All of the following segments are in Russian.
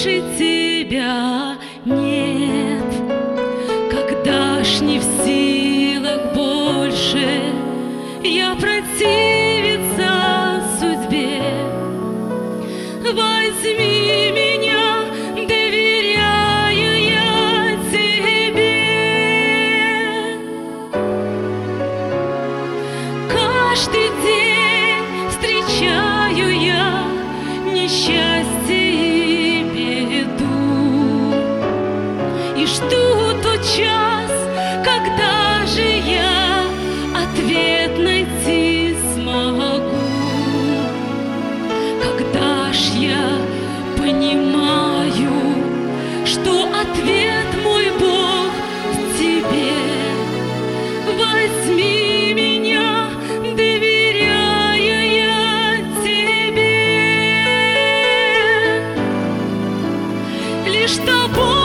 лучше тебя нет. Когда ж не в силах больше я противиться судьбе, возьми меня, доверяю я тебе. Каждый день встречаю я несчастье ответ найти смогу Когда ж я понимаю, что ответ мой Бог в тебе Возьми меня, доверяю я тебе. Лишь тобою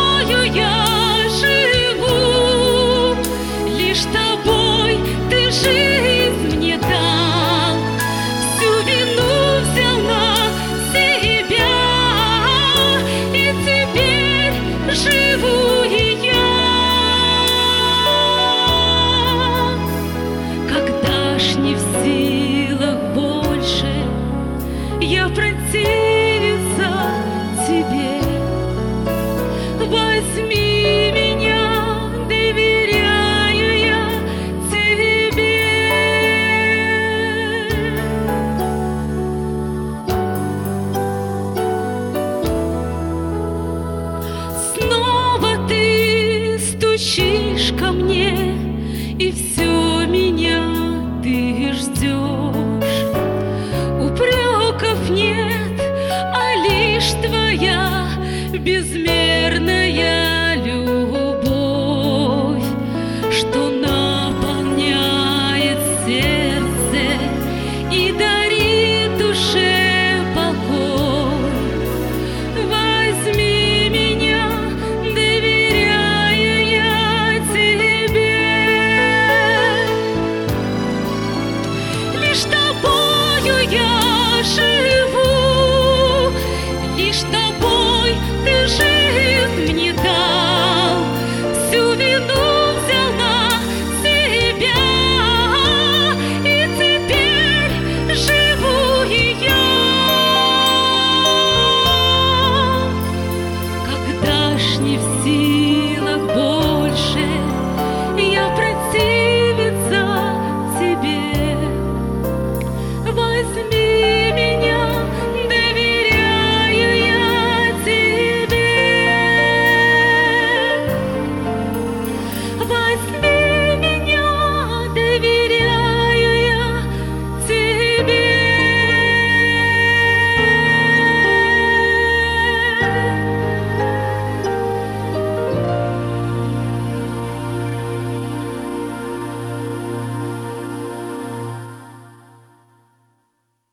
безмерная